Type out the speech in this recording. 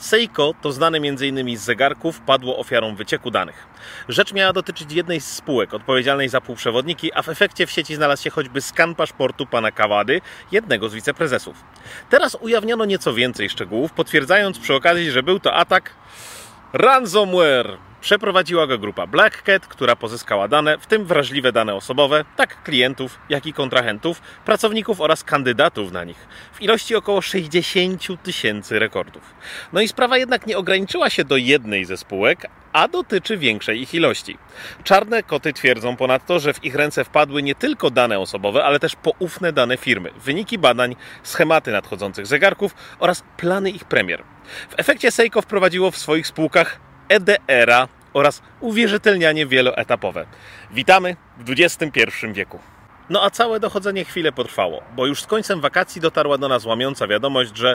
Seiko, to znane m.in. z zegarków, padło ofiarą wycieku danych. Rzecz miała dotyczyć jednej z spółek odpowiedzialnej za półprzewodniki, a w efekcie w sieci znalazł się choćby skan paszportu pana Kawady, jednego z wiceprezesów. Teraz ujawniono nieco więcej szczegółów, potwierdzając przy okazji, że był to atak ransomware. Przeprowadziła go grupa Black Cat, która pozyskała dane, w tym wrażliwe dane osobowe, tak klientów, jak i kontrahentów, pracowników oraz kandydatów na nich, w ilości około 60 tysięcy rekordów. No i sprawa jednak nie ograniczyła się do jednej ze spółek, a dotyczy większej ich ilości. Czarne koty twierdzą ponadto, że w ich ręce wpadły nie tylko dane osobowe, ale też poufne dane firmy, wyniki badań, schematy nadchodzących zegarków oraz plany ich premier. W efekcie Seiko wprowadziło w swoich spółkach EDR-a oraz uwierzytelnianie wieloetapowe. Witamy w XXI wieku. No a całe dochodzenie chwilę potrwało, bo już z końcem wakacji dotarła do nas łamiąca wiadomość, że